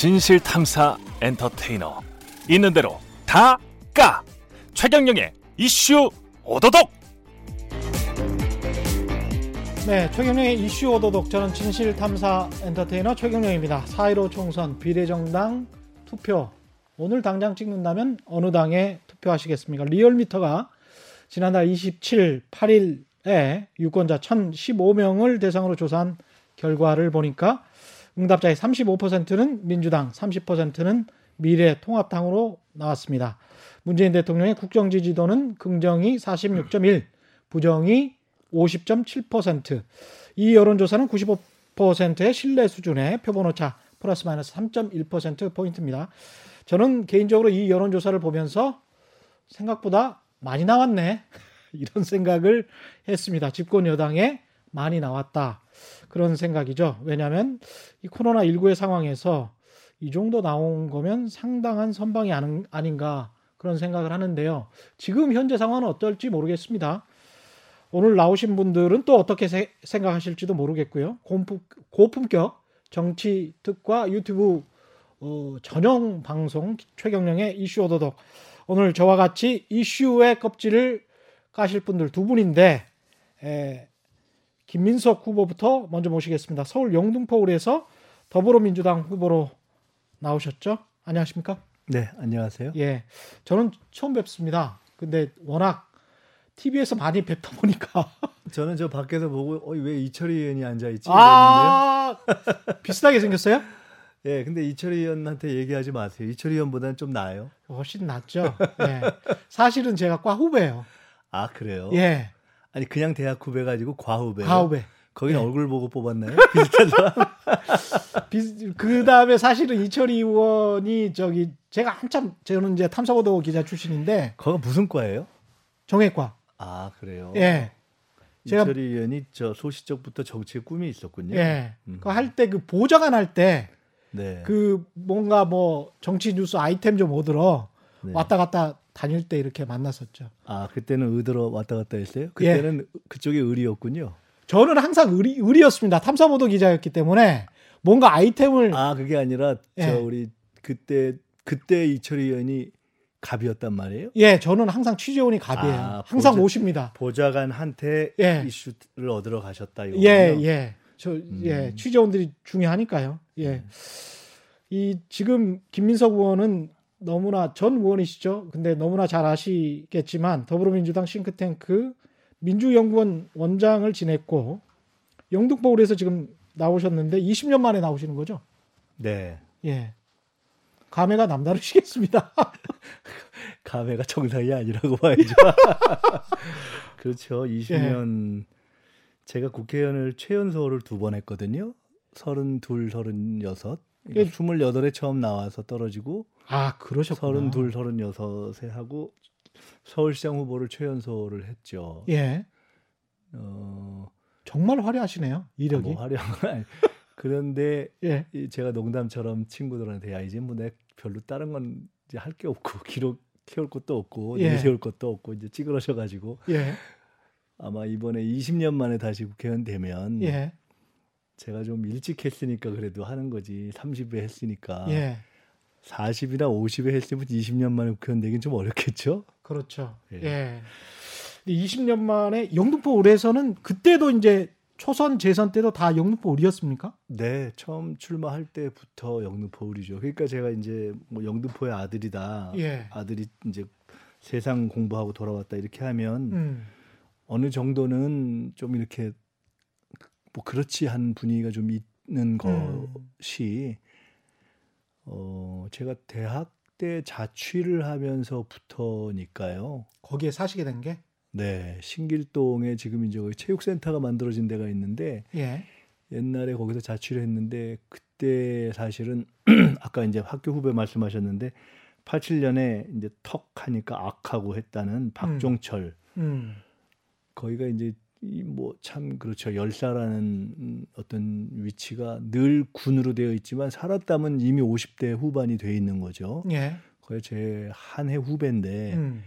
진실 탐사 엔터테이너. 있는 대로 다 까. 최경영의 이슈 오도독. 네, 최경영의 이슈 오도독. 저는 진실 탐사 엔터테이너 최경영입니다. 4.15 총선 비례정당 투표. 오늘 당장 찍는다면 어느 당에 투표하시겠습니까? 리얼미터가 지난달 27, 8일에 유권자 1015명을 대상으로 조사한 결과를 보니까 응답자의 35%는 민주당, 30%는 미래통합당으로 나왔습니다. 문재인 대통령의 국정 지지도는 긍정이 46.1, 부정이 50.7%. 이 여론조사는 95%의 신뢰 수준의 표본 오차 플러스 마이너스 3.1% 포인트입니다. 저는 개인적으로 이 여론조사를 보면서 생각보다 많이 나왔네. 이런 생각을 했습니다. 집권 여당에 많이 나왔다. 그런 생각이죠. 왜냐하면 이 코로나 19의 상황에서 이 정도 나온 거면 상당한 선방이 아닌가 그런 생각을 하는데요. 지금 현재 상황은 어떨지 모르겠습니다. 오늘 나오신 분들은 또 어떻게 세, 생각하실지도 모르겠고요. 고품, 고품격 정치 특과 유튜브 어, 전용 방송 최경령의 이슈 오도독. 오늘 저와 같이 이슈의 껍질을 까실 분들 두 분인데 에, 김민석 후보부터 먼저 모시겠습니다. 서울 영등포울에서 더불어민주당 후보로 나오셨죠? 안녕하십니까? 네, 안녕하세요. 예, 저는 처음 뵙습니다. 근데 워낙 TV에서 많이 뵙다 보니까 저는 저 밖에서 보고 어, 왜 이철희 의원이 앉아 있지? 아, 비슷하게 생겼어요? 예, 근데 이철희 의원한테 얘기하지 마세요. 이철희 의원보다는 좀 나아요. 훨씬 낫죠. 예. 사실은 제가 과 후배예요. 아, 그래요? 예. 아니 그냥 대학 후배 가지고 과후배. 과후배. 거기는 예. 얼굴 보고 뽑았나요? 비슷한 사람. 그 다음에 사실은 이철희 의원이 저기 제가 한참 저는 이제 탐사보도 기자 출신인데. 거가 무슨 과예요? 정외과. 아 그래요. 예. 제가 이철희 의원이 저 소시적부터 정치의 꿈이 있었군요. 예. 음. 그할 때 그 보좌관 할 때. 네. 그 뭔가 뭐 정치 뉴스 아이템 좀 오들어 네. 왔다 갔다 다닐 때 이렇게 만났었죠. 아 그때는 의도로 왔다 갔다 했어요? 그때는 예. 그쪽이 의리였군요. 저는 항상 의리, 의리였습니다. 탐사보도 기자였기 때문에 뭔가 아이템을 아 그게 아니라 예. 저 우리 그때 그때 이철희 의원이 갑이었단 말이에요? 예, 저는 항상 취재원이 갑이에요. 아, 항상 보좌, 모십니다. 보좌관한테 예. 이슈를 얻으러 가셨다 이거. 예, 예. 저 음. 예, 취재원들이 중요하니까요. 예. 음. 이 지금 김민석 의원은 너무나 전 의원이시죠. 근데 너무나 잘 아시겠지만 더불어민주당 싱크탱크 민주연구원 원장을 지냈고 영등포울에서 지금 나오셨는데 20년 만에 나오시는 거죠? 네. 예. 감회가 남다르시겠습니다. 감회가 정상이 아니라고 봐야죠. 그렇죠. 20년 예. 제가 국회의원을 최연소를 두 번 했거든요. 32, 36. 예. 28에 처음 나와서 떨어지고 아, 그러셨구나. 32, 36에 하고 서울시장 후보를 최연소를 했죠. 예. 어, 정말 화려하시네요. 이력이. 아, 뭐 화려한 그런데 예. 제가 농담처럼 친구들한테 야 이제 뭐 내 별로 다른 건 이제 할 게 없고 기록 키울 것도 없고 예. 내세울 것도 없고 이제 찌그러져 가지고 예. 아마 이번에 20년 만에 다시 국회의원 되면 예. 제가 좀 일찍 했으니까 그래도 하는 거지 30에 했으니까 예. 40이나 50에 했으면 20년 만에 국회의원 되긴 좀 어렵겠죠? 그렇죠. 예. 예. 20년 만에 영등포 을에서는 그때도 이제 초선 재선 때도 다 영등포 을이었습니까? 네, 처음 출마할 때부터 영등포 을이죠. 그러니까 제가 이제 뭐 영등포의 아들이다. 예. 아들이 이제 세상 공부하고 돌아왔다 이렇게 하면 음. 어느 정도는 좀 이렇게 뭐 그렇지 한 분위기가 좀 있는 음. 것이 어, 제가 대학 때 자취를 하면서부터니까요. 거기에 사시게 된 게? 네, 신길동에 지금 이제 체육센터가 만들어진 데가 있는데 예. 옛날에 거기서 자취를 했는데 그때 사실은 아까 이제 학교 후배 말씀하셨는데 87년에 이제 턱 하니까 악하고 했다는 박종철 음. 음. 거기가 이제 이 뭐 참 그렇죠. 열사라는 어떤 위치가 늘 군으로 되어 있지만 살았다면 이미 50대 후반이 돼 있는 거죠. 예. 거의 제 한 해 후배인데 음.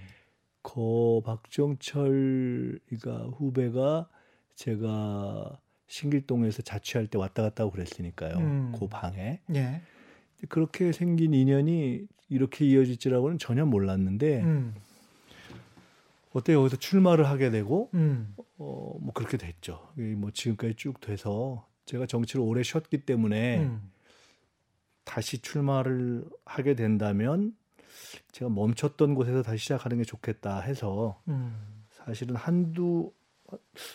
거 박정철이가 후배가 제가 신길동에서 자취할 때 왔다 갔다 하고 그랬으니까요. 음. 그 방에. 예. 그렇게 생긴 인연이 이렇게 이어질 줄하고는 전혀 몰랐는데 음. 어때 여기서 출마를 하게 되고 음. 어뭐 그렇게 됐죠. 뭐 지금까지 쭉 돼서 제가 정치를 오래 쉬었기 때문에 음. 다시 출마를 하게 된다면 제가 멈췄던 곳에서 다시 시작하는 게 좋겠다 해서 음. 사실은 한두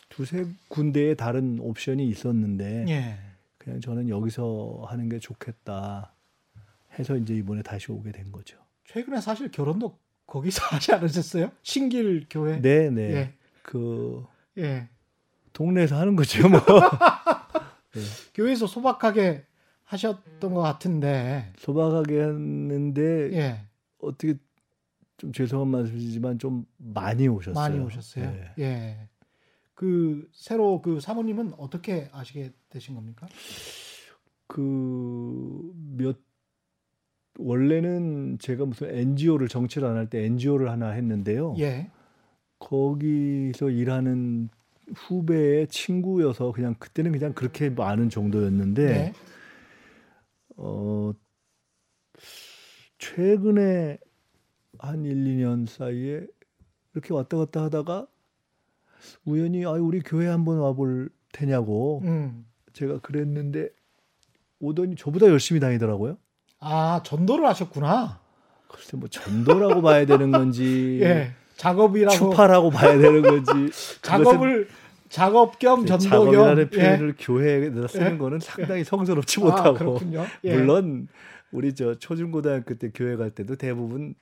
두세 군데의 다른 옵션이 있었는데 예. 그냥 저는 여기서 하는 게 좋겠다 해서 이제 이번에 다시 오게 된 거죠. 최근에 사실 결혼도 거기서 하지 않으셨어요? 신길 교회. 네, 네. 예. 그 예. 동네에서 하는 거죠, 뭐. 네. 교회에서 소박하게 하셨던 것 같은데. 소박하게 했는데 예. 어떻게 좀 죄송한 말씀이지만 좀 많이 오셨어요. 많이 오셨어요. 예. 예. 그 새로 그 사모님은 어떻게 아시게 되신 겁니까? 그 몇 원래는 제가 무슨 NGO를 정치를 안 할 때 NGO를 하나 했는데요. 예. 거기서 일하는 후배의 친구여서 그냥 그때는 그냥 그렇게 아는 정도였는데 네. 어 최근에 한 1, 2년 사이에 이렇게 왔다 갔다 하다가 우연히 아 우리 교회 한번 와볼 테냐고 음. 제가 그랬는데 오더니 저보다 열심히 다니더라고요. 아 전도를 하셨구나. 글쎄 뭐 전도라고 봐야 되는 건지 예. 작업이라고 추파라고 봐야 되는 건지 작업을 작업 겸 전도 작업이라는 겸 표현을 예. 교회에다 쓰는 예. 거는 상당히 성스럽지 아, 못하고 예. 물론 우리 저 초중고등학교 때 교회 갈 때도 대부분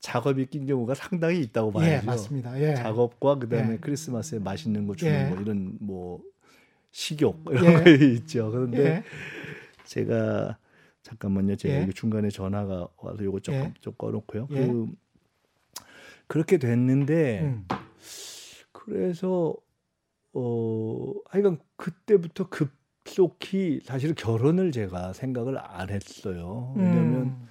작업이 낀 경우가 상당히 있다고 예, 봐야죠. 예, 맞습니다. 예. 작업과 그다음에 예. 크리스마스에 맛있는 거 주는 뭐 이런 뭐 식욕 이런 거 있죠. 그런데 제가 잠깐만요. 제가 중간에 전화가 와서 요거 조금 좀 꺼놓고요. 그 그렇게 됐는데 음. 그래서 어 하여간 그때부터 급속히 사실 결혼을 제가 생각을 안 했어요. 왜냐하면 음.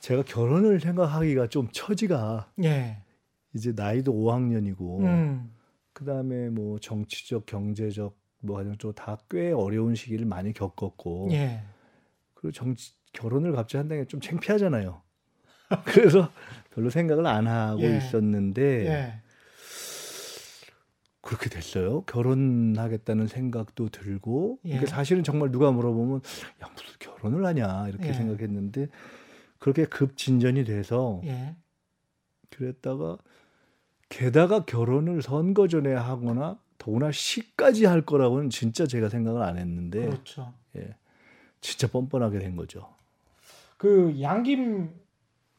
제가 결혼을 생각하기가 좀 처지가 예. 이제 나이도 5학년이고 음. 그다음에 뭐 정치적 경제적 뭐 가정 쪽다 꽤 어려운 시기를 많이 겪었고 예. 그리고 정치 결혼을 갑자기 한다는 게 좀 창피하잖아요. 그래서 별로 생각을 안 하고 예. 있었는데 예. 그렇게 됐어요. 결혼하겠다는 생각도 들고 예. 그러니까 사실은 정말 누가 물어보면 야 무슨 결혼을 하냐 이렇게 예. 생각했는데 그렇게 급 진전이 돼서 예. 그랬다가 게다가 결혼을 선거 전에 하거나 더구나 시까지 할 거라고는 진짜 제가 생각을 안 했는데 그렇죠. 예. 진짜 뻔뻔하게 된 거죠. 그 양김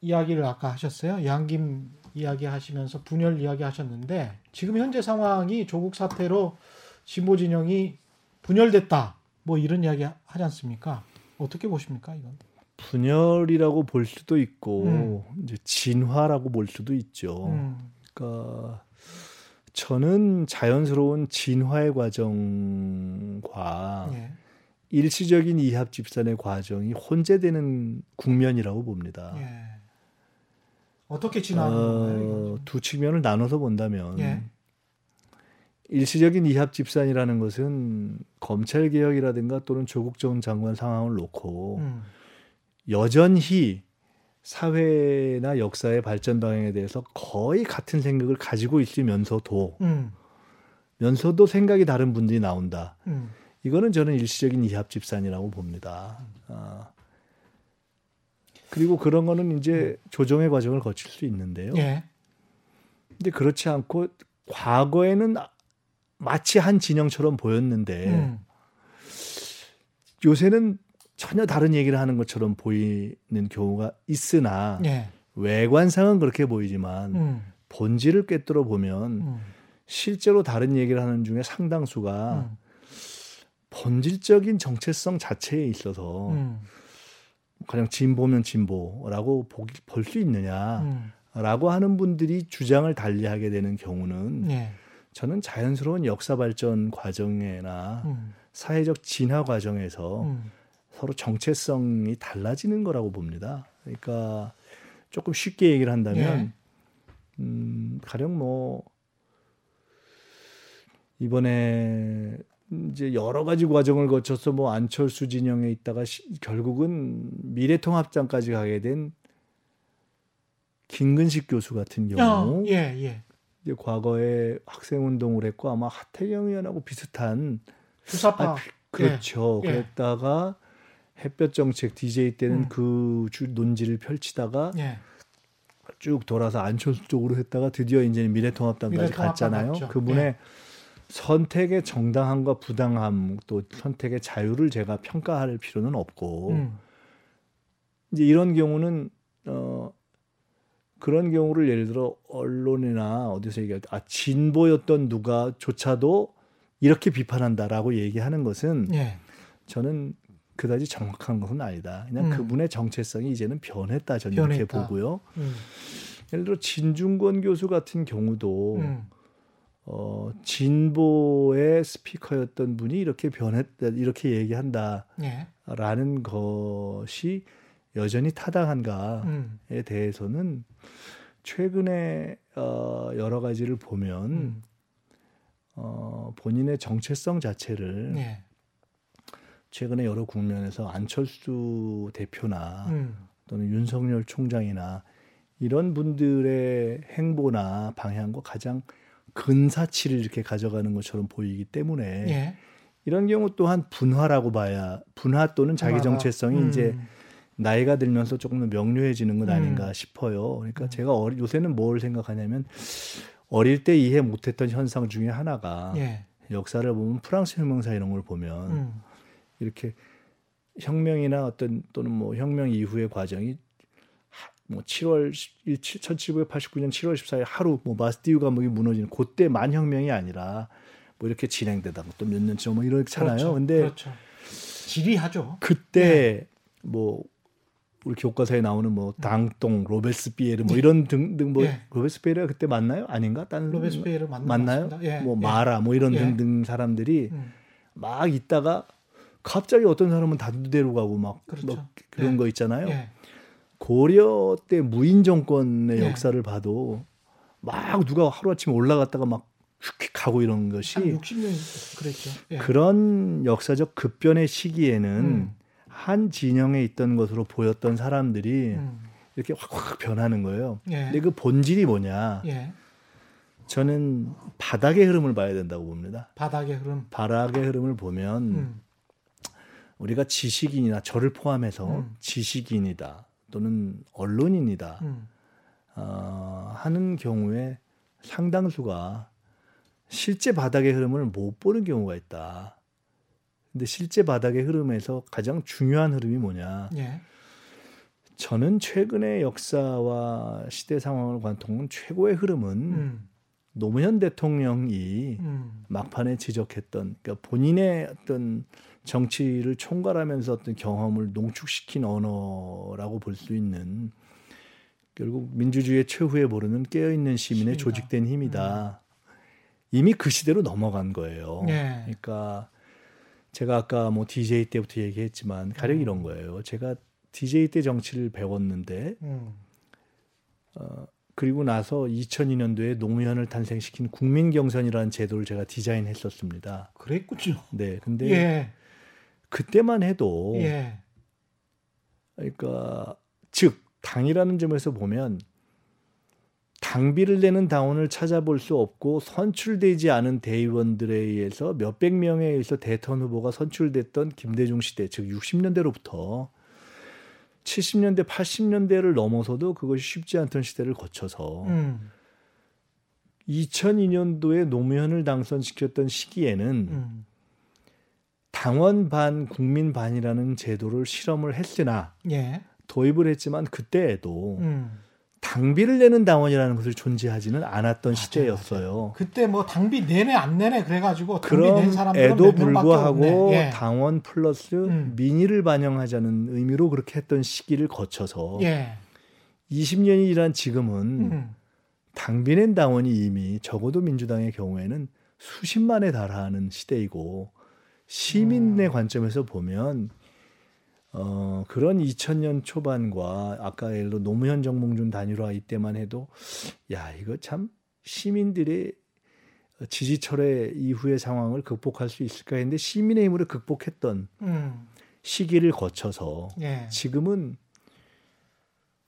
이야기를 아까 하셨어요. 양김 이야기 하시면서 분열 이야기 하셨는데 지금 현재 상황이 조국 사태로 진보 진영이 분열됐다. 뭐 이런 이야기 하지 않습니까? 어떻게 보십니까, 이건? 분열이라고 볼 수도 있고 음. 이제 진화라고 볼 수도 있죠. 음. 그러니까 저는 자연스러운 진화의 과정과 예. 일시적인 이합 집산의 과정이 혼재되는 국면이라고 봅니다. 예. 어떻게 진화하는 어, 두 측면을 나눠서 본다면 예. 일시적인 이합 집산이라는 것은 검찰 개혁이라든가 또는 조국 전 장관 상황을 놓고 음. 여전히 사회나 역사의 발전 방향에 대해서 거의 같은 생각을 가지고 있으면서도 음. 면서도 생각이 다른 분들이 나온다. 음. 이거는 저는 일시적인 이합 집산이라고 봅니다. 아. 그리고 그런 거는 이제 조정의 과정을 거칠 수 있는데요. 예. 근데 그렇지 않고 과거에는 마치 한 진영처럼 보였는데 음. 요새는 전혀 다른 얘기를 하는 것처럼 보이는 경우가 있으나 예. 외관상은 그렇게 보이지만 음. 본질을 꿰뚫어 보면 음. 실제로 다른 얘기를 하는 중에 상당수가 음. 본질적인 정체성 자체에 있어서 음. 가장 진보면 진보라고 볼 수 있느냐라고 음. 하는 분들이 주장을 달리하게 되는 경우는 예. 저는 자연스러운 역사 발전 과정에나 음. 사회적 진화 과정에서 서로 정체성이 달라지는 거라고 봅니다. 그러니까 조금 쉽게 얘기를 한다면 예. 음, 가령 뭐 이번에 이제 여러 가지 과정을 거쳐서 뭐 안철수 진영에 있다가 시, 결국은 미래통합당까지 가게 된 김근식 교수 같은 경우, 어, 예, 예. 이제 과거에 학생 운동을 했고 아마 하태경 의원하고 비슷한 주사파 아, 그렇죠. 예, 예. 그랬다가 햇볕 정책 DJ 때는 음. 그 논지를 펼치다가 예. 쭉 돌아서 안철수 쪽으로 했다가 드디어 이제 미래통합당까지 미래통합당 갔잖아요. 맞죠. 그분의 예. 선택의 정당함과 부당함 또 선택의 자유를 제가 평가할 필요는 없고 음. 이제 이런 경우는 어 그런 경우를 예를 들어 언론이나 어디서 얘기할 때 아 진보였던 누가조차도 이렇게 비판한다라고 얘기하는 것은 예. 저는 그다지 정확한 것은 아니다. 그냥 음. 그분의 정체성이 이제는 변했다 저는 변했다. 이렇게 보고요. 음. 예를 들어 진중권 교수 같은 경우도 음. 어, 진보의 스피커였던 분이 이렇게 변했다 이렇게 얘기한다라는 예. 것이 여전히 타당한가에 음. 대해서는 최근에 어, 여러 가지를 보면 음. 어, 본인의 정체성 자체를 예. 최근에 여러 국면에서 안철수 대표나 음. 또는 윤석열 총장이나 이런 분들의 행보나 방향과 가장 근사치를 이렇게 가져가는 것처럼 보이기 때문에 예. 이런 경우 또한 분화라고 봐야 분화 또는 자기 정체성이 음. 이제 나이가 들면서 조금 더 명료해지는 것 아닌가 음. 싶어요. 그러니까 음. 제가 어리, 요새는 뭘 생각하냐면 어릴 때 이해 못했던 현상 중에 하나가 예. 역사를 보면 프랑스 혁명사 이런 걸 보면 음. 이렇게 혁명이나 어떤 또는 뭐 혁명 이후의 과정이 뭐 7월 1789년 7월 14일 하루 뭐 마스티유 감옥이 무너지는 그때 만혁명이 아니라 뭐 이렇게 진행되다가 또몇 년쯤 뭐 이렇잖아요. 그렇죠. 근데 그렇죠. 지리하죠. 그때 네. 뭐 우리 교과서에 나오는 뭐 당동, 로베스피에르 뭐 이런 등등 뭐 예. 로베스피에르가 그때 맞나요? 아닌가? 다른 로베스피에르 맞나요? 예. 뭐 예. 마라 뭐 이런 예. 등등 사람들이 음. 막 있다가 갑자기 어떤 사람은 단두대로 가고 막, 그렇죠. 막 그런 예. 거 있잖아요. 예. 고려 때 무인 정권의 역사를 봐도 막 누가 하루아침에 올라갔다가 막 휙휙 가고 이런 것이 60년 그랬죠. 그런 역사적 급변의 시기에는 음. 한 진영에 있던 것으로 보였던 사람들이 음. 이렇게 확확 변하는 거예요. 예. 근데 그 본질이 뭐냐? 예. 저는 바닥의 흐름을 봐야 된다고 봅니다. 바닥의 흐름. 바닥의 흐름을 보면 음. 우리가 지식인이나 저를 포함해서 음. 지식인이다 또는 언론인이다 음. 어, 하는 경우에 상당수가 실제 바닥의 흐름을 못 보는 경우가 있다. 근데 실제 바닥의 흐름에서 가장 중요한 흐름이 뭐냐? 예. 저는 최근의 역사와 시대 상황을 관통한 최고의 흐름은 음. 노무현 대통령이 음. 막판에 지적했던 그러니까 본인의 어떤 정치를 총괄하면서 어떤 경험을 농축시킨 언어라고 볼 수 있는 결국 민주주의의 최후에 모르는 깨어있는 시민의 힘이다. 조직된 힘이다. 음. 이미 그 시대로 넘어간 거예요. 네. 그러니까 제가 아까 뭐 DJ 때부터 얘기했지만 가령 음. 이런 거예요. 제가 DJ 때 정치를 배웠는데 음. 어, 그리고 나서 2002년도에 노무현을 탄생시킨 국민경선이라는 제도를 제가 디자인했었습니다. 그랬군요. 네, 근데 예. 그때만 해도 예. 그러니까 즉 당이라는 점에서 보면 당비를 내는 당원을 찾아볼 수 없고 선출되지 않은 대의원들에 의해서 몇백 명에 의해서 대통령 후보가 선출됐던 김대중 시대 즉 60년대로부터 70년대 80년대를 넘어서도 그것이 쉽지 않던 시대를 거쳐서 음. 2002년도에 노무현을 당선시켰던 시기에는 음. 당원 반 국민 반이라는 제도를 실험을 했으나 예. 도입을 했지만 그때에도 음. 당비를 내는 당원이라는 것을 존재하지는 않았던 맞아요, 시대였어요. 맞아요. 그때 뭐 당비 내내 안 내내 그래가지고 낸 사람들은 불구하고 예. 당원 플러스 음. 민의를 반영하자는 의미로 그렇게 했던 시기를 거쳐서 예. 20년이 지난 지금은 음. 당비 낸 당원이 이미 적어도 민주당의 경우에는 수십만에 달하는 시대이고 시민의 음. 관점에서 보면 어, 그런 2000년 초반과 아까 예를 들어 노무현 정몽준 단일화 이때만 해도 야 이거 참 시민들의 지지철의 이후의 상황을 극복할 수 있을까 했는데 시민의 힘으로 극복했던 음. 시기를 거쳐서 예. 지금은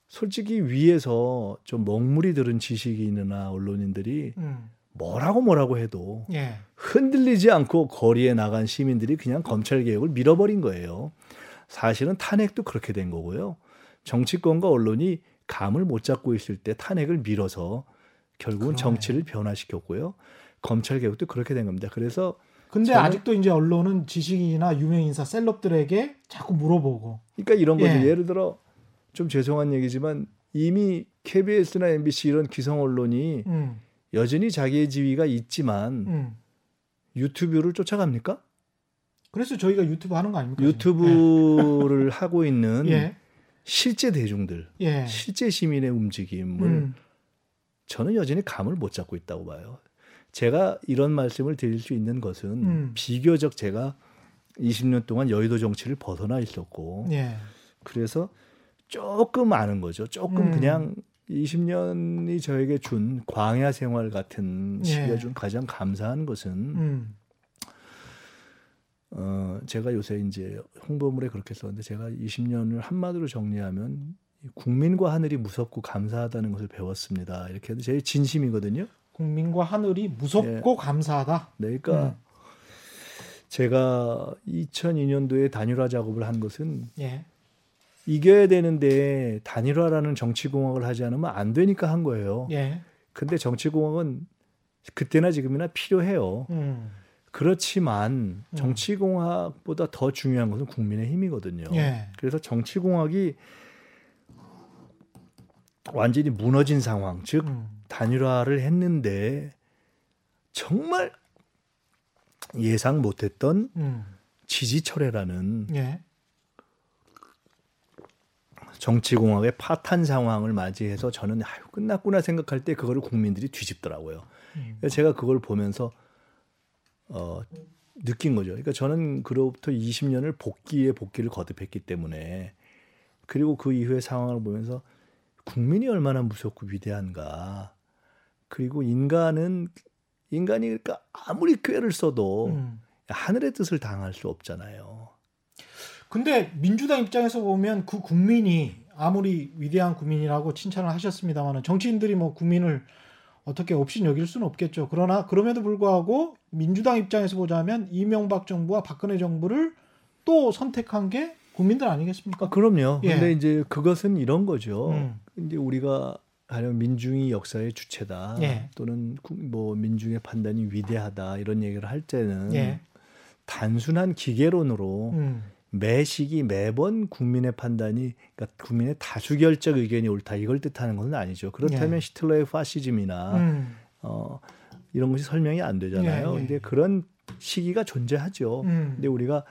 솔직히 위에서 좀 먹물이 들은 지식인이나 언론인들이 음. 뭐라고 뭐라고 해도 예. 흔들리지 않고 거리에 나간 시민들이 그냥 검찰 개혁을 밀어버린 거예요. 사실은 탄핵도 그렇게 된 거고요. 정치권과 언론이 감을 못 잡고 있을 때 탄핵을 밀어서 결국은 그러네. 정치를 변화시켰고요. 검찰 개혁도 그렇게 된 겁니다. 그래서 근데 아직도 이제 언론은 지식인이나 유명 인사 셀럽들에게 자꾸 물어보고. 그러니까 이런 거죠. 예. 예를 들어 좀 죄송한 얘기지만 이미 KBS나 MBC 이런 기성 언론이 음. 여전히 자기의 지위가 있지만 음. 유튜브를 쫓아갑니까? 그래서 저희가 유튜브 하는 거 아닙니까? 유튜브를 예. 하고 있는 예. 실제 대중들, 예. 실제 시민의 움직임을 음. 저는 여전히 감을 못 잡고 있다고 봐요. 제가 이런 말씀을 드릴 수 있는 것은 음. 비교적 제가 20년 동안 여의도 정치를 벗어나 있었고 예. 그래서 조금 아는 거죠. 조금 음. 그냥 20년이 저에게 준 광야 생활 같은 시기가 예. 준 가장 감사한 것은 음. 어 제가 요새 이제 홍보물에 그렇게 썼는데 제가 20년을 한마디로 정리하면 국민과 하늘이 무섭고 감사하다는 것을 배웠습니다. 이렇게 해도 제 진심이거든요. 국민과 하늘이 무섭고 예. 감사하다. 네, 그러니까 음. 제가 2002년도에 단일화 작업을 한 것은 예. 이겨야 되는데 단일화라는 정치공학을 하지 않으면 안 되니까 한 거예요. 예. 근데 정치공학은 그때나 지금이나 필요해요. 음. 그렇지만 음. 정치공학보다 더 중요한 것은 국민의 힘이거든요. 예. 그래서 정치공학이 완전히 무너진 상황, 즉 음. 단일화를 했는데 정말 예상 못했던 음. 지지 철회라는 예. 정치공학의 파탄 상황을 맞이해서 저는 아유 끝났구나 생각할 때 그거를 국민들이 뒤집더라고요. 음. 그래서 제가 그걸 보면서 어, 느낀 거죠. 그러니까 저는 그로부터 20년을 복귀에 복귀를 거듭했기 때문에 그리고 그 이후의 상황을 보면서 국민이 얼마나 무섭고 위대한가. 그리고 인간은 인간이 그러니까 아무리 꾀를 써도 음. 하늘의 뜻을 당할 수 없잖아요. 근데 민주당 입장에서 보면 그 국민이 아무리 위대한 국민이라고 칭찬을 하셨습니다만 정치인들이 뭐 국민을 어떻게 없이 여길 수는 없겠죠. 그러나 그럼에도 불구하고 민주당 입장에서 보자면 이명박 정부와 박근혜 정부를 또 선택한 게 국민들 아니겠습니까? 아, 그럼요. 예. 근데 이제 그것은 이런 거죠. 음. 이제 우리가 가령 민중이 역사의 주체다 예. 또는 뭐 민중의 판단이 위대하다 이런 얘기를 할 때는 예. 단순한 기계론으로 음. 매 시기 매번 국민의 판단이 그러니까 국민의 다수결적 의견이 옳다 이걸 뜻하는 것은 아니죠. 그렇다면 예. 히틀러의 파시즘이나 음. 어, 이런 것이 설명이 안 되잖아요. 예, 예. 근데 그런 시기가 존재하죠. 음. 근데 우리가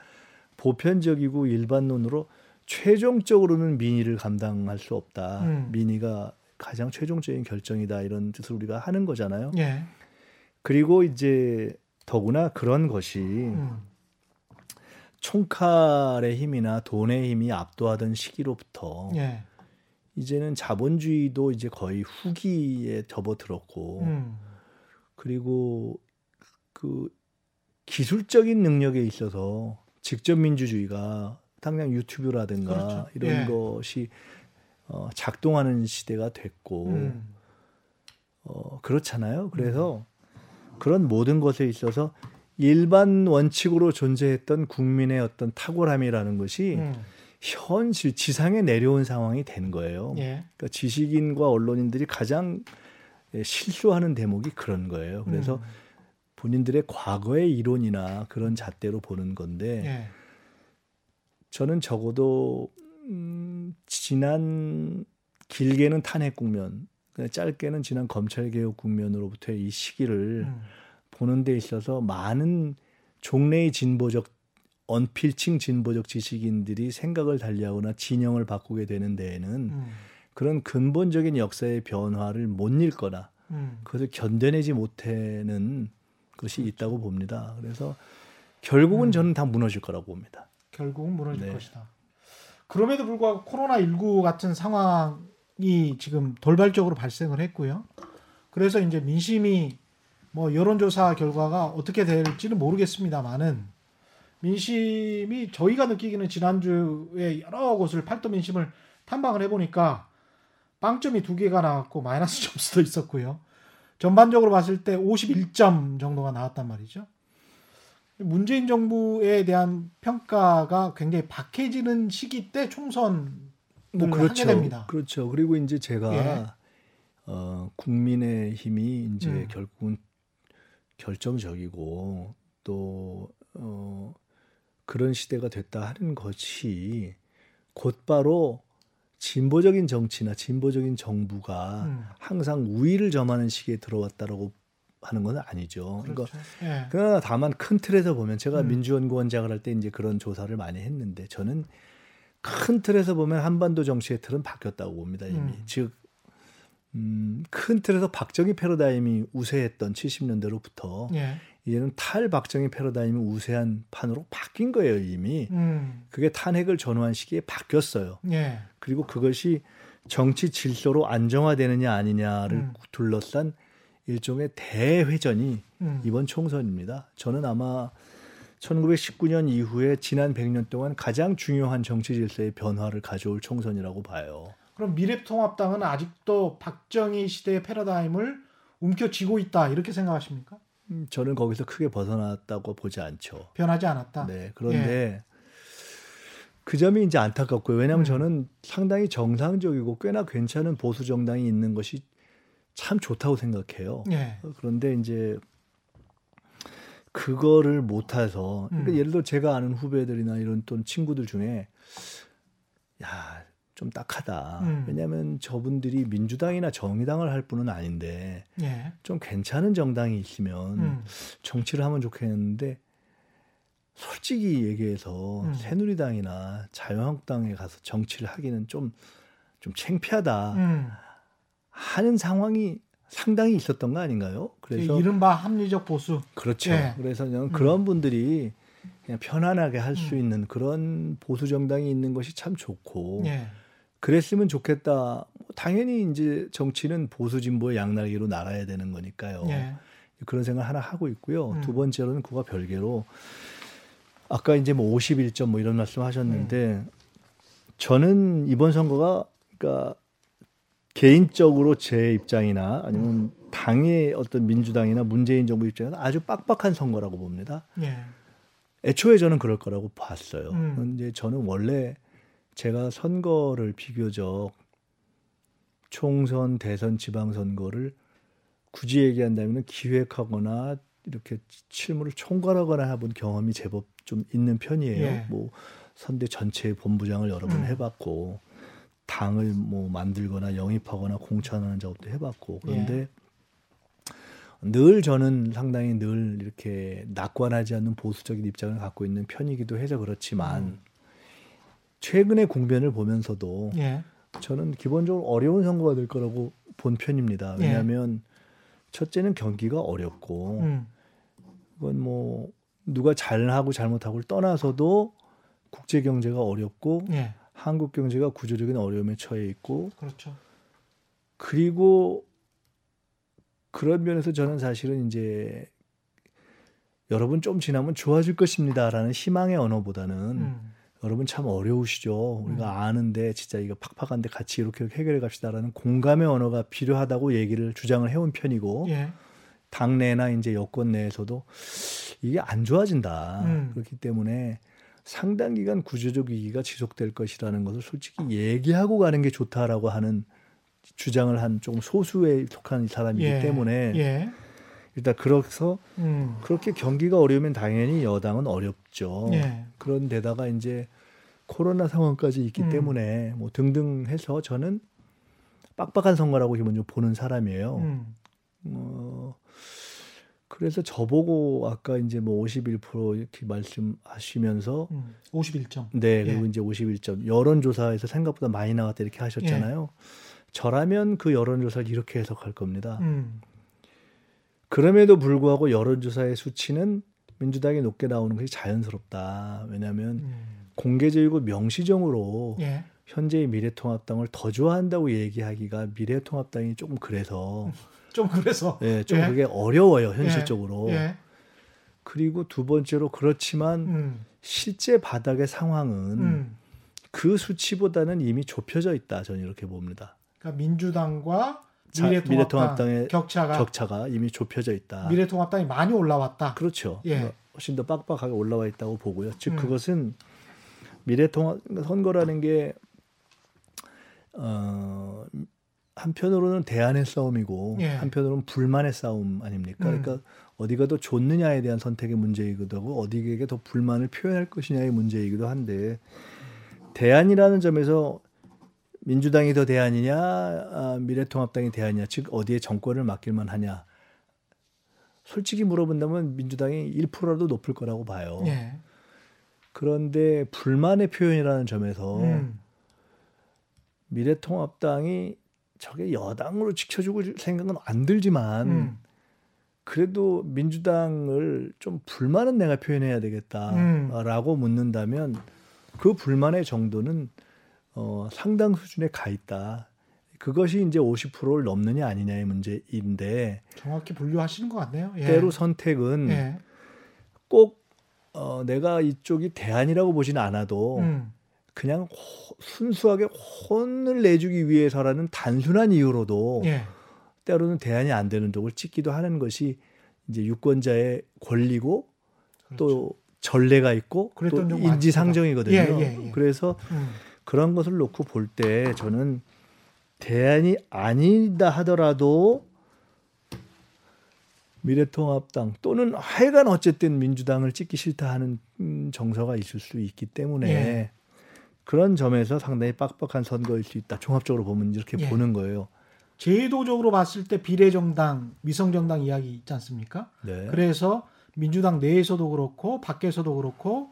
보편적이고 일반론으로 최종적으로는 민의를 감당할 수 없다. 음. 민의가 가장 최종적인 결정이다 이런 뜻을 우리가 하는 거잖아요. 예. 그리고 이제 더구나 그런 것이 음. 총칼의 힘이나 돈의 힘이 압도하던 시기로부터 예. 이제는 자본주의도 이제 거의 후기에 접어들었고 음. 그리고 그 기술적인 능력에 있어서 직접 민주주의가 당장 유튜브라든가 그렇죠. 이런 예. 것이 어, 작동하는 시대가 됐고 음. 어, 그렇잖아요. 그래서 음. 그런 모든 것에 있어서 일반 원칙으로 존재했던 국민의 어떤 탁월함이라는 것이 음. 현실 지상에 내려온 상황이 된 거예요. 예. 그러니까 지식인과 언론인들이 가장 예, 실수하는 대목이 그런 거예요. 그래서 음. 본인들의 과거의 이론이나 그런 잣대로 보는 건데 예. 저는 적어도 음, 지난 길게는 탄핵 국면, 짧게는 지난 검찰 개혁 국면으로부터의 이 시기를 음. 보는 데 있어서 많은 종래의 진보적 언필칭 진보적 지식인들이 생각을 달리하거나 진영을 바꾸게 되는 데에는 음. 그런 근본적인 역사의 변화를 못 읽거나 음. 그것을 견뎌내지 못하는 것이 그렇죠. 있다고 봅니다. 그래서 결국은 음. 저는 다 무너질 거라고 봅니다. 결국은 무너질 네. 것이다. 그럼에도 불구하고 코로나 19 같은 상황이 지금 돌발적으로 발생을 했고요. 그래서 이제 민심이 뭐 여론조사 결과가 어떻게 될지는 모르겠습니다만은 민심이 저희가 느끼기는 지난주에 여러 곳을 팔도 민심을 탐방을 해보니까 빵점이 두 개가 나왔고 마이너스 점수도 있었고요. 전반적으로 봤을 때 51점 정도가 나왔단 말이죠. 문재인 정부에 대한 평가가 굉장히 박해지는 시기 때 총선 뭐 그렇죠. 하게 됩니다. 그렇죠. 그리고 이제 제가 예. 어, 국민의 힘이 이제 음. 결국은 결정적이고 또 어, 그런 시대가 됐다 하는 것이 곧바로 진보적인 정치나 진보적인 정부가 음. 항상 우위를 점하는 시기에 들어왔다라고 하는 건 아니죠. 그러니까 그렇죠. 그러니까, 예. 그러나 다만 큰 틀에서 보면 제가 음. 민주연구원장을 할 때 이제 그런 조사를 많이 했는데 저는 큰 틀에서 보면 한반도 정치의 틀은 바뀌었다고 봅니다 이미. 음. 즉, 음, 큰 틀에서 박정희 패러다임이 우세했던 70년대로부터 예. 이제는 탈박정희 패러다임이 우세한 판으로 바뀐 거예요 이미. 음. 그게 탄핵을 전후한 시기에 바뀌었어요. 예. 그리고 그것이 정치 질서로 안정화되느냐 아니냐를 음. 둘러싼 일종의 대회전이 음. 이번 총선입니다. 저는 아마 1919년 이후에 지난 100년 동안 가장 중요한 정치 질서의 변화를 가져올 총선이라고 봐요. 그럼 미래통합당은 아직도 박정희 시대의 패러다임을 움켜쥐고 있다 이렇게 생각하십니까? 음, 저는 거기서 크게 벗어났다고 보지 않죠. 변하지 않았다. 네, 그런데 예. 그 점이 이제 안타깝고요. 왜냐하면 음. 저는 상당히 정상적이고 꽤나 괜찮은 보수 정당이 있는 것이 참 좋다고 생각해요. 예. 그런데 이제 그거를 못해서 그러니까 음. 예를 들어 제가 아는 후배들이나 이런 또 친구들 중에 야 좀 딱하다. 음. 왜냐하면 저분들이 민주당이나 정의당을 할 분은 아닌데 예. 좀 괜찮은 정당이 있으면 음. 정치를 하면 좋겠는데 솔직히 얘기해서 음. 새누리당이나 자유한국당에 가서 정치를 하기는 좀좀 좀 창피하다. 음. 하는 상황이 상당히 있었던 거 아닌가요? 그래서 이른바 합리적 보수. 그렇죠. 예. 그래서 저는 음. 그런 분들이 그냥 편안하게 할수 음. 있는 그런 보수 정당이 있는 것이 참 좋고 예. 그랬으면 좋겠다. 뭐 당연히 이제 정치는 보수 진보의 양날개로 날아야 되는 거니까요. 예. 그런 생각 하나 하고 있고요. 음. 두 번째로는 그와 별개로 아까 이제 뭐 51점 뭐 이런 말씀 하셨는데 음. 저는 이번 선거가 그러니까 개인적으로 제 입장이나 아니면 당의 어떤 민주당이나 문재인 정부 입장에서 아주 빡빡한 선거라고 봅니다. 예. 애초에 저는 그럴 거라고 봤어요. 음. 그런데 저는 원래 제가 선거를 비교적 총선, 대선, 지방선거를 굳이 얘기한다면 기획하거나 이렇게 실무를 총괄하거나 해본 경험이 제법 좀 있는 편이에요. 예. 뭐 선대 전체 본부장을 여러 번 음. 해봤고 당을 뭐 만들거나 영입하거나 공천하는 작업도 해봤고 그런데 예. 늘 저는 상당히 늘 이렇게 낙관하지 않는 보수적인 입장을 갖고 있는 편이기도 해서 그렇지만 음. 최근의 궁변을 보면서도 예. 저는 기본적으로 어려운 선거가 될 거라고 본 편입니다. 예. 왜냐하면 예. 첫째는 경기가 어렵고 음. 그건 뭐 누가 잘하고 잘못하고를 떠나서도 국제 경제가 어렵고 예. 한국 경제가 구조적인 어려움에 처해 있고 그렇죠. 그리고 그런 면에서 저는 사실은 이제 여러분 좀 지나면 좋아질 것입니다라는 희망의 언어보다는 음. 여러분 참 어려우시죠. 우리가 음. 아는데 진짜 이거 팍팍한데 같이 이렇게 해결해 갑시다라는 공감의 언어가 필요하다고 얘기를 주장을 해온 편이고 예. 당내나 이제 여권 내에서도 이게 안 좋아진다. 음. 그렇기 때문에 상당 기간 구조적 위기가 지속될 것이라는 것을 솔직히 얘기하고 가는 게 좋다라고 하는 주장을 한 조금 소수에 속한 사람이기 예, 때문에 예. 일단 그래서 음. 그렇게 경기가 어려우면 당연히 여당은 어렵죠. 예. 그런데다가 이제 코로나 상황까지 있기 음. 때문에 뭐 등등 해서 저는 빡빡한 선거라고 기본적으로 보는 사람이에요. 음. 어, 그래서 저보고 아까 이제 뭐 51% 이렇게 말씀하시면서 음, 51점. 네, 그리고 예. 이제 51점. 여론조사에서 생각보다 많이 나왔다 이렇게 하셨잖아요. 예. 저라면 그 여론조사를 이렇게 해석할 겁니다. 음. 그럼에도 불구하고 여론조사의 수치는 민주당이 높게 나오는 것이 자연스럽다. 왜냐하면 음. 공개적이고 명시적으로 예. 현재의 미래통합당을 더 좋아한다고 얘기하기가 미래통합당이 조금 그래서 좀 그래서 예, 좀 예. 그게 어려워요 현실적으로. 예. 예. 그리고 두 번째로 그렇지만 음. 실제 바닥의 상황은 음. 그 수치보다는 이미 좁혀져 있다 저는 이렇게 봅니다. 그러니까 민주당과 미래통합당 미래통합당 의 격차가, 격차가 이미 좁혀져 있다. 미래통합당이 많이 올라왔다. 그렇죠. 예. 훨씬 더 빡빡하게 올라와 있다고 보고요. 즉 음. 그것은 미래통합 선거라는 게 어, 한편으로는 대안의 싸움이고 예. 한편으로는 불만의 싸움 아닙니까? 음. 그러니까 어디가 더 좋느냐에 대한 선택의 문제이기도 하고 어디에게 더 불만을 표현할 것이냐의 문제이기도 한데 대안이라는 점에서 민주당이 더 대안이냐 아, 미래통합당이 대안이냐 즉 어디에 정권을 맡길만 하냐 솔직히 물어본다면 민주당이 1%라도 높을 거라고 봐요. 예. 그런데 불만의 표현이라는 점에서 음. 미래통합당이 저게 여당으로 지켜주고 생각은 안 들지만 음. 그래도 민주당을 좀 불만은 내가 표현해야 되겠다라고 음. 묻는다면 그 불만의 정도는 어, 상당 수준에 가 있다. 그것이 이제 50%를 넘느냐 아니냐의 문제인데 정확히 분류하시는 것 같네요. 예. 때로 선택은 예. 꼭 어, 내가 이쪽이 대안이라고 보지는 않아도 음. 그냥 호, 순수하게 혼을 내주기 위해서라는 단순한 이유로도 예. 때로는 대안이 안 되는 쪽을 찍기도 하는 것이 이제 유권자의 권리고 그렇죠. 또 전례가 있고 또 인지상정이거든요. 예, 예, 예. 그래서 음. 그런 것을 놓고 볼 때 저는 대안이 아니다 하더라도 미래통합당 또는 하여간 어쨌든 민주당을 찍기 싫다 하는 음, 정서가 있을 수 있기 때문에 예. 그런 점에서 상당히 빡빡한 선거일 수 있다. 종합적으로 보면 이렇게 예. 보는 거예요. 제도적으로 봤을 때 비례정당, 미성정당 이야기 있지 않습니까? 네. 그래서 민주당 내에서도 그렇고 밖에서도 그렇고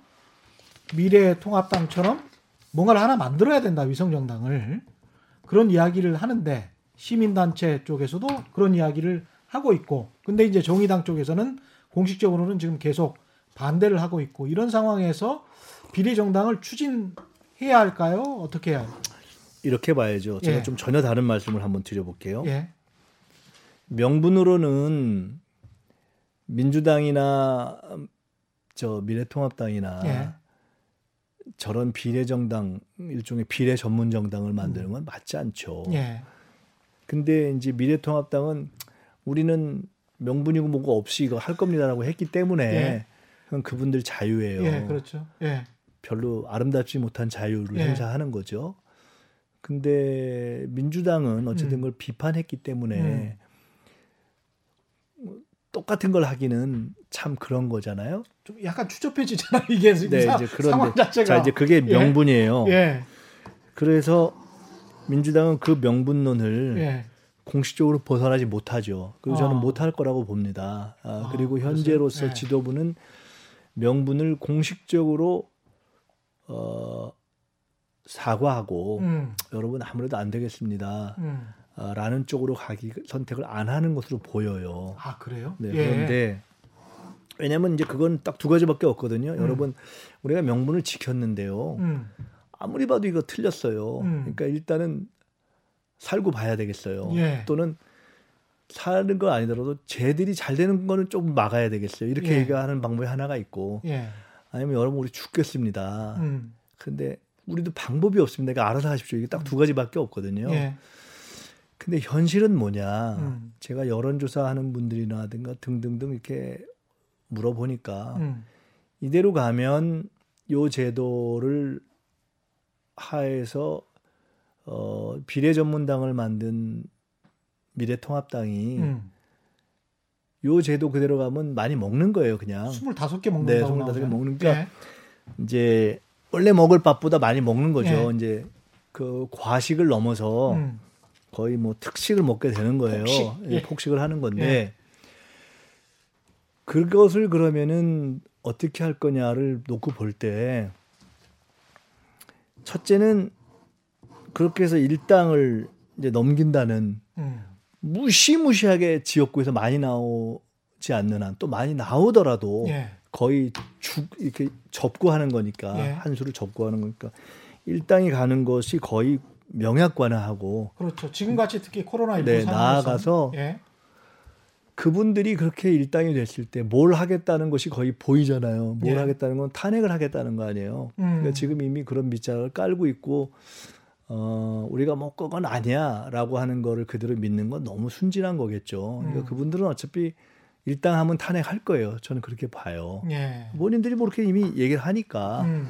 미래통합당처럼 뭔가를 하나 만들어야 된다 위성정당을 그런 이야기를 하는데 시민단체 쪽에서도 그런 이야기를 하고 있고 근데 이제 정의당 쪽에서는 공식적으로는 지금 계속 반대를 하고 있고 이런 상황에서 비례정당을 추진해야 할까요? 어떻게 해야 할까요? 이렇게 봐야죠. 제가 예. 좀 전혀 다른 말씀을 한번 드려볼게요. 예. 명분으로는 민주당이나 저 미래통합당이나 예. 저런 비례 정당 일종의 비례 전문 정당을 만드는 건 맞지 않죠. 예. 근데 이제 미래통합당은 우리는 명분이고 뭐고 없이 이거 할 겁니다라고 했기 때문에 예. 그건 그분들 자유예요. 예, 그렇죠. 예. 별로 아름답지 못한 자유를 예. 행사하는 거죠. 근데 민주당은 어쨌든 음. 그걸 비판했기 때문에 음. 똑같은 걸 하기는 참 그런 거잖아요. 좀 약간 추접해지잖아 이게 네, 사, 이제 그런데 자체가. 자 이제 그게 예. 명분이에요. 예. 예. 그래서 민주당은 그 명분론을 예. 공식적으로 벗어나지 못하죠. 그리고 저는 아. 못할 거라고 봅니다. 아, 아, 그리고 현재로서 예. 지도부는 명분을 공식적으로 어, 사과하고 음. 여러분 아무래도 안 되겠습니다. 음. 어, 라는 쪽으로 가기 선택을 안 하는 것으로 보여요. 아 그래요? 네, 예. 그런데 왜냐하면 이제 그건 딱 두 가지밖에 없거든요. 음. 여러분 우리가 명분을 지켰는데요. 음. 아무리 봐도 이거 틀렸어요. 음. 그러니까 일단은 살고 봐야 되겠어요. 예. 또는 사는 거 아니더라도 쟤들이 잘 되는 거는 좀 막아야 되겠어요. 이렇게 예. 얘기하는 방법이 하나가 있고 예. 아니면 여러분 우리 죽겠습니다. 음. 근데 우리도 방법이 없습니다. 그러니까 알아서 하십시오. 이게 딱 두 가지밖에 없거든요. 예. 근데 현실은 뭐냐? 음. 제가 여론조사 하는 분들이나든가 등등등 이렇게 물어보니까 음. 이대로 가면 요 제도를 하에서 어, 비례 전문당을 만든 미래통합당이 음. 요 제도 그대로 가면 많이 먹는 거예요, 그냥. 25개 먹는다고 네, 25개 먹는니까 예. 이제 원래 먹을 밥보다 많이 먹는 거죠. 예. 이제 그 과식을 넘어서 음. 거의 뭐 특식을 먹게 되는 거예요. 폭식. 예. 예. 폭식을 하는 건데 예. 그것을 그러면은 어떻게 할 거냐를 놓고 볼 때 첫째는 그렇게 해서 일당을 이제 넘긴다는 음. 무시무시하게 지역구에서 많이 나오지 않는 한 또 많이 나오더라도 예. 거의 죽 이렇게 접구하는 거니까 예. 한 수를 접구하는 거니까 일당이 가는 것이 거의 명약관화하고 그렇죠. 지금 같이 특히 코로나 19 네, 나아가서 예. 그분들이 그렇게 일당이 됐을 때 뭘 하겠다는 것이 거의 보이잖아요. 뭘 예. 하겠다는 건 탄핵을 하겠다는 거 아니에요. 음. 그러니까 지금 이미 그런 밑장을 깔고 있고 어, 우리가 뭐 그건 아니야라고 하는 거를 그대로 믿는 건 너무 순진한 거겠죠. 그러니까 음. 그분들은 어차피 일당하면 탄핵할 거예요. 저는 그렇게 봐요. 예. 본인들이 뭐 그렇게 이미 얘기를 하니까 음.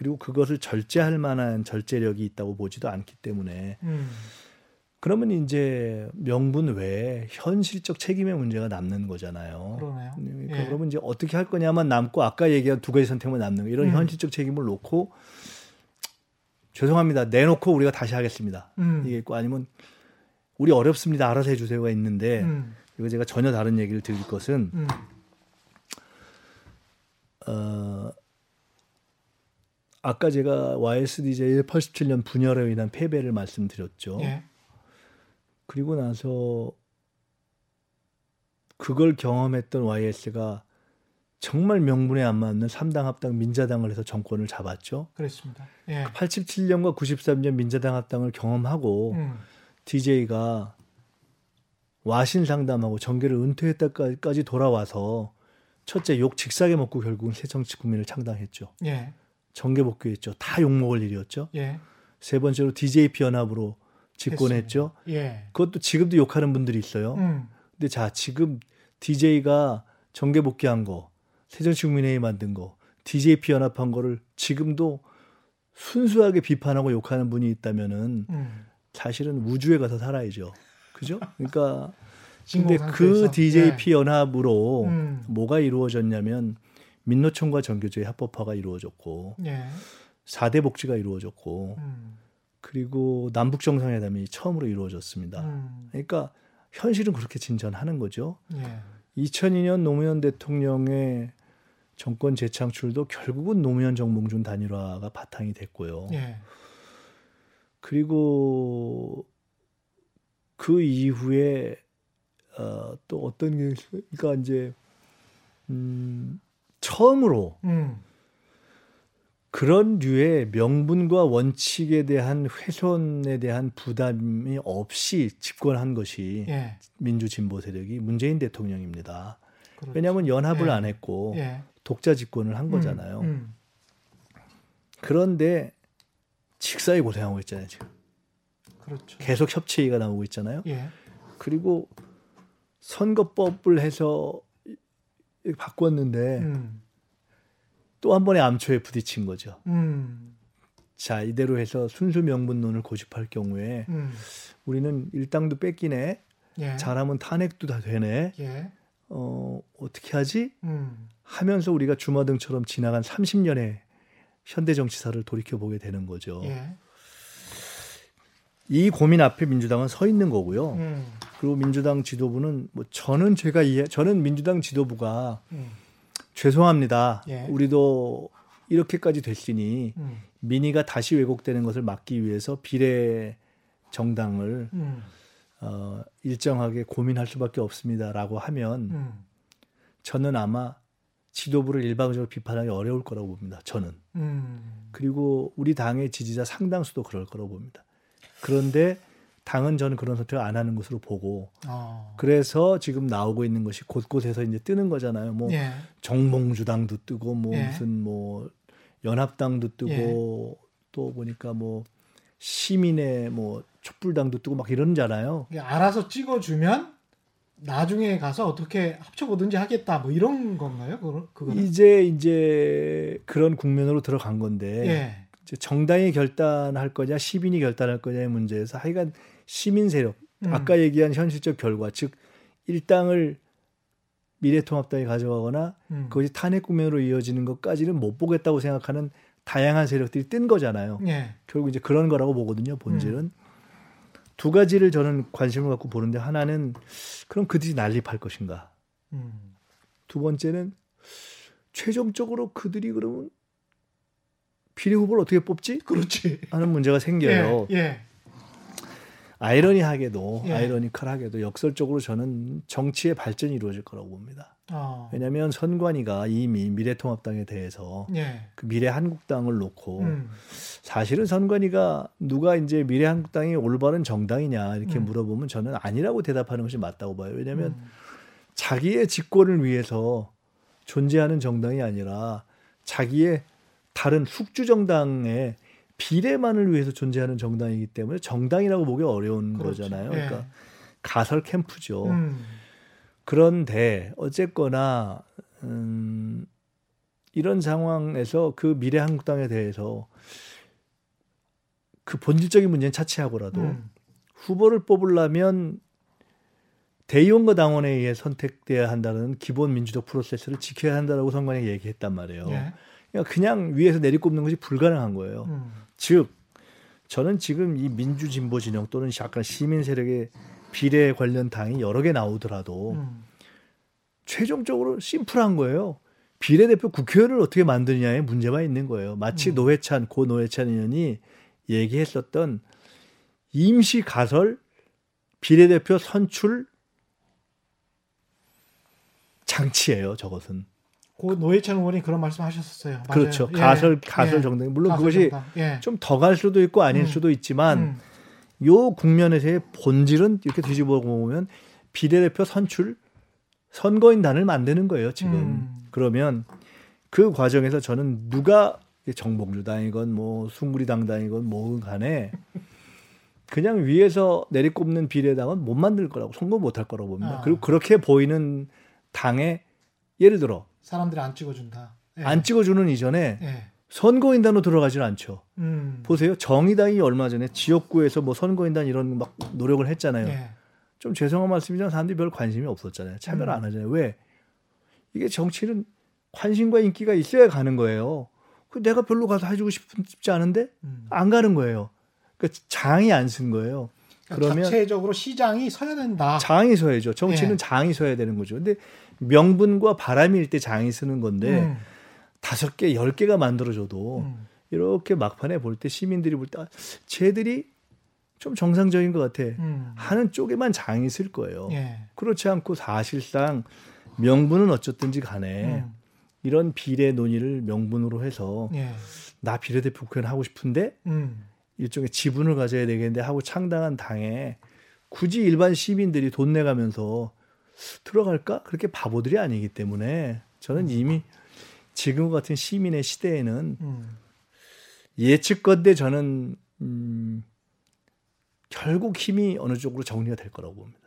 그리고 그것을 절제할 만한 절제력이 있다고 보지도 않기 때문에 음. 그러면 이제 명분 외에 현실적 책임의 문제가 남는 거잖아요. 그러네요. 그러니까 예. 그러면 이제 어떻게 할 거냐만 남고 아까 얘기한 두 가지 선택만 남는 거 이런 음. 현실적 책임을 놓고 죄송합니다. 내놓고 우리가 다시 하겠습니다. 음. 이게 있고 아니면 우리 어렵습니다. 알아서 해주세요가 있는데 음. 이거 제가 전혀 다른 얘기를 드릴 것은 음. 어, 아까 제가 YSDJ 87년 분열로 인한 패배를 말씀드렸죠. 예. 그리고 나서 그걸 경험했던 YS가 정말 명분에 안 맞는 3당 합당 민자당을 해서 정권을 잡았죠. 그렇습니다. 예. 87년과 93년 민자당 합당을 경험하고 음. DJ가 와신 상담하고 정계를 은퇴했다까지 돌아와서 첫째 욕 직사게 먹고 결국은 새 정치 국민을 창당했죠. 예. 정계 복귀했죠. 다 욕먹을 일이었죠. 예. 세 번째로 DJP 연합으로 집권했죠. 예. 그것도 지금도 욕하는 분들이 있어요. 음. 근데 자, 지금 DJ가 정계 복귀한 거, 새정치국민회의 만든 거, DJP 연합한 거를 지금도 순수하게 비판하고 욕하는 분이 있다면은 음. 사실은 우주에 가서 살아야죠. 그죠? 그러니까 근데 그 DJP 네. 연합으로 음. 뭐가 이루어졌냐면 민노총과 정교조의 합법화가 이루어졌고 네. 4대 복지가 이루어졌고 음. 그리고 남북 정상회담이 처음으로 이루어졌습니다. 음. 그러니까 현실은 그렇게 진전하는 거죠. 예. 2002년 노무현 대통령의 정권 재창출도 결국은 노무현 정몽준 단일화가 바탕이 됐고요. 예. 그리고 그 이후에 어, 또 어떤 게 그러니까 이제 음, 처음으로 음. 그런 류의 명분과 원칙에 대한 훼손에 대한 부담이 없이 집권한 것이 예. 민주 진보 세력이 문재인 대통령입니다. 그렇죠. 왜냐하면 연합을 예. 안 했고 예. 독자 집권을 한 음, 거잖아요. 음, 음. 그런데 직사에 고생하고 있잖아요 지금. 그렇죠. 계속 협치가 나오고 있잖아요. 예. 그리고 선거법을 해서 바꿨는데. 음. 또한 번의 암초에 부딪힌 거죠. 음. 자 이대로 해서 순수 명분론을 고집할 경우에 음. 우리는 일당도 뺏기네. 예. 잘하면 탄핵도 다 되네. 예. 어 어떻게 하지? 음. 하면서 우리가 주마등처럼 지나간 30년의 현대 정치사를 돌이켜 보게 되는 거죠. 예. 이 고민 앞에 민주당은 서 있는 거고요. 음. 그리고 민주당 지도부는 뭐 저는 제가 이해 저는 민주당 지도부가 음. 죄송합니다. 예. 우리도 이렇게까지 됐으니 음. 민의가 다시 왜곡되는 것을 막기 위해서 비례 정당을 음. 어, 일정하게 고민할 수밖에 없습니다라고 하면 음. 저는 아마 지도부를 일방적으로 비판하기 어려울 거라고 봅니다. 저는. 음. 그리고 우리 당의 지지자 상당수도 그럴 거라고 봅니다. 그런데 당은 저는 그런 선택을 안 하는 것으로 보고 어. 그래서 지금 나오고 있는 것이 곳곳에서 이제 뜨는 거잖아요. 뭐 예. 정몽주당도 뜨고 뭐 예. 무슨 뭐 연합당도 뜨고 예. 또 보니까 뭐 시민의 뭐 촛불당도 뜨고 막 이러잖아요. 알아서 찍어주면 나중에 가서 어떻게 합쳐보든지 하겠다 뭐 이런 건가요? 그거 이제 이제 그런 국면으로 들어간 건데 예. 정당이 결단할 거냐 시민이 결단할 거냐의 문제에서 하여간 시민 세력 음. 아까 얘기한 현실적 결과 즉 일당을 미래통합당이 가져가거나 음. 그것이 탄핵 국면으로 이어지는 것까지는 못 보겠다고 생각하는 다양한 세력들이 뜬 거잖아요. 예. 결국 이제 그런 거라고 보거든요. 본질은 음. 두 가지를 저는 관심을 갖고 보는데 하나는 그럼 그들이 난립할 것인가. 음. 두 번째는 최종적으로 그들이 그러면 비례 후보를 어떻게 뽑지? 그렇지. 하는 문제가 생겨요. 예. 예. 아이러니하게도 예. 아이러니컬하게도 역설적으로 저는 정치의 발전이 이루어질 거라고 봅니다. 어. 왜냐하면 선관위가 이미 미래통합당에 대해서 예. 그 미래 한국당을 놓고 음. 사실은 선관위가 누가 이제 미래 한국당이 올바른 정당이냐 이렇게 음. 물어보면 저는 아니라고 대답하는 것이 맞다고 봐요. 왜냐하면 음. 자기의 집권을 위해서 존재하는 정당이 아니라 자기의 다른 숙주 정당의 비례만을 위해서 존재하는 정당이기 때문에 정당이라고 보기 어려운 그렇죠. 거잖아요. 그러니까 예. 가설 캠프죠. 음. 그런데 어쨌거나 음, 이런 상황에서 그 미래 한국당에 대해서 그 본질적인 문제는 차치하고라도 음. 후보를 뽑으려면 대의원과 당원에 의해 선택돼야 한다는 기본 민주적 프로세스를 지켜야 한다라고 선관위 얘기했단 말이에요. 예. 그러니까 그냥 위에서 내리꼽는 것이 불가능한 거예요. 음. 즉 저는 지금 이 민주진보 진영 또는 약간 시민 세력의 비례 관련 당이 여러 개 나오더라도 음. 최종적으로 심플한 거예요. 비례대표 국회의원을 어떻게 만드느냐에 문제가 있는 거예요. 마치 음. 노회찬 고 노회찬 의원이 얘기했었던 임시 가설 비례대표 선출 장치예요. 저것은. 고 노회찬 의원이 그런 말씀하셨었어요. 그렇죠. 예. 가설 가설 예. 정당 물론 가설 그것이 예. 좀더 갈 수도 있고 아닐 음. 수도 있지만 음. 요 국면에서의 본질은 이렇게 뒤집어 보면 비례대표 선출 선거인단을 만드는 거예요. 지금 음. 그러면 그 과정에서 저는 누가 정봉주당이건 뭐 숭구리당당이건 뭐든 간에 그냥 위에서 내리꼽는 비례당은 못 만들 거라고 선거 못 할 거라고 봅니다. 아. 그리고 그렇게 보이는 당에 예를 들어 사람들이 안 찍어준다. 예. 안 찍어주는 이전에 예. 선거인단으로 들어가지는 않죠. 음. 보세요. 정의당이 얼마 전에 지역구에서 뭐 선거인단 이런 막 노력을 했잖아요. 예. 좀 죄송한 말씀이지만 사람들이 별 관심이 없었잖아요. 참여를 음. 안 하잖아요. 왜? 이게 정치는 관심과 인기가 있어야 가는 거예요. 그 내가 별로 가서 해주고 싶지 않은데 음. 안 가는 거예요. 그 장이 안 쓴 거예요. 그러니까 그러면 자체적으로 시장이 서야 된다. 장이 서야죠. 정치는 예. 장이 서야 되는 거죠. 근데 명분과 바람일 때 장이 쓰는 건데 음. 다섯 개, 열 개가 만들어져도 음. 이렇게 막판에 볼 때 시민들이 볼 때 아, 쟤들이 좀 정상적인 것 같아 음. 하는 쪽에만 장이 있을 거예요. 예. 그렇지 않고 사실상 명분은 어쨌든지 간에 음. 이런 비례 논의를 명분으로 해서 예. 나 비례대표 국회의원 하고 싶은데 음. 일종의 지분을 가져야 되겠는데 하고 창당한 당에 굳이 일반 시민들이 돈 내가면서 들어갈까? 그렇게 바보들이 아니기 때문에 저는 음. 이미 지금 같은 시민의 시대에는 음. 예측건데 저는 음, 결국 힘이 어느 쪽으로 정리가 될 거라고 봅니다.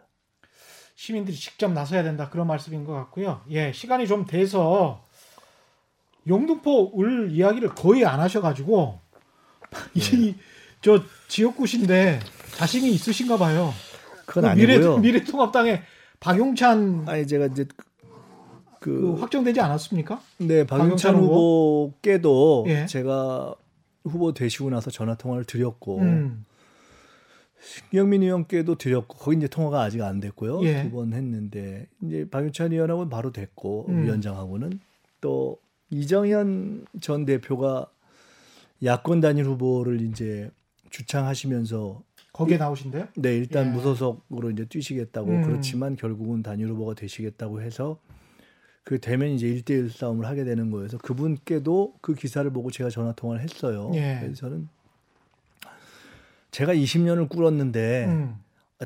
시민들이 직접 나서야 된다 그런 말씀인 것 같고요. 예, 시간이 좀 돼서 영등포 을 이야기를 거의 안 하셔가지고 네. 이저 지역구신데 자신이 있으신가 봐요. 그건 그 아니고요. 미래, 미래통합당의 박용찬 아니 제가 이제 그, 그 확정되지 않았습니까? 네, 박용찬, 박용찬 후보께도 예. 제가 후보 되시고 나서 전화 통화를 드렸고 음. 신경민 의원께도 드렸고 거기 이제 통화가 아직 안 됐고요. 예. 두번 했는데 이제 박용찬 의원하고는 바로 됐고 음. 위원장하고는 또 이정현 전 대표가 야권 단일 후보를 이제 주창하시면서 거기에 나오신대요? 네, 일단 예. 무소속으로 이제 뛰시겠다고 음. 그렇지만 결국은 단일 후보가 되시겠다고 해서 그 되면 이제 1대1 싸움을 하게 되는 거여서 그분께도 그 기사를 보고 제가 전화 통화를 했어요. 예. 그래서 저는 제가 20년을 꿇었는데 음.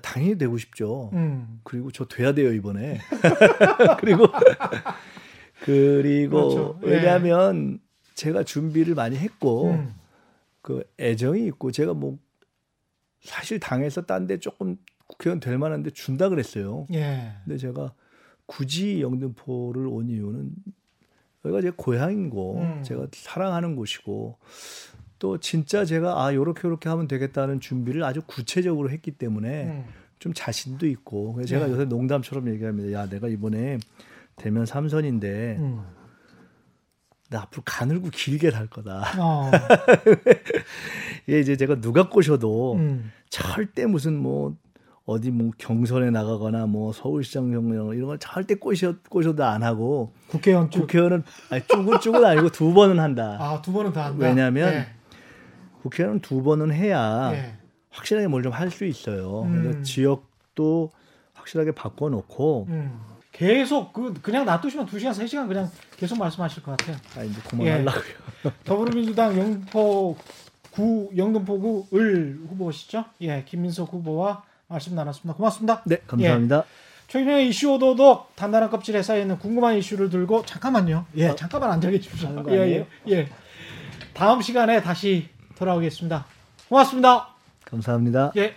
당연히 되고 싶죠. 음. 그리고 저 돼야 돼요 이번에. 그리고 그리고 그렇죠. 예. 왜냐하면 예. 제가 준비를 많이 했고 음. 그 애정이 있고 제가 뭐 사실 당에서 딴 데 조금 국회의원 될 만한데 준다 그랬어요. 예. 근데 제가 굳이 영등포를 온 이유는 여기가 제 고향이고 음. 제가 사랑하는 곳이고 또 진짜 제가 아 요렇게 요렇게 하면 되겠다는 준비를 아주 구체적으로 했기 때문에 음. 좀 자신도 있고 그래서 제가 네. 요새 농담처럼 얘기합니다. 야 내가 이번에 대면 삼선인데 음. 나 앞으로 가늘고 길게 살 거다. 어. 이게 이제 제가 누가 꼬셔도 음. 절대 무슨 뭐 어디 뭐 경선에 나가거나 뭐 서울시장 경선 이런 걸 절대 꼬셔 꼬셔도 안 하고 국회의원 쭉. 국회의원은 아니 쭉은 쭉은 아니고 두 번은 한다. 아 두 번은 다 한다. 왜냐하면 네. 국회의원은 두 번은 해야 네. 확실하게 뭘 좀 할 수 있어요. 음. 그래서 지역도 확실하게 바꿔 놓고 음. 계속 그 그냥 놔두시면 2시간 3시간 그냥 계속 말씀하실 것 같아요. 아 이제 그만하려고요. 예. 더불어민주당 영포 구 영등포구 을 후보시죠? 예, 김민석 후보와 말씀 나눴습니다. 고맙습니다. 네, 감사합니다. 예. 최근에 이슈 오도독 단단한 껍질에 쌓여 있는 궁금한 이슈를 들고 잠깐만요. 예, 어? 잠깐만 앉아 계십시오. 예, 예, 예. 다음 시간에 다시 돌아오겠습니다. 고맙습니다. 감사합니다. 예.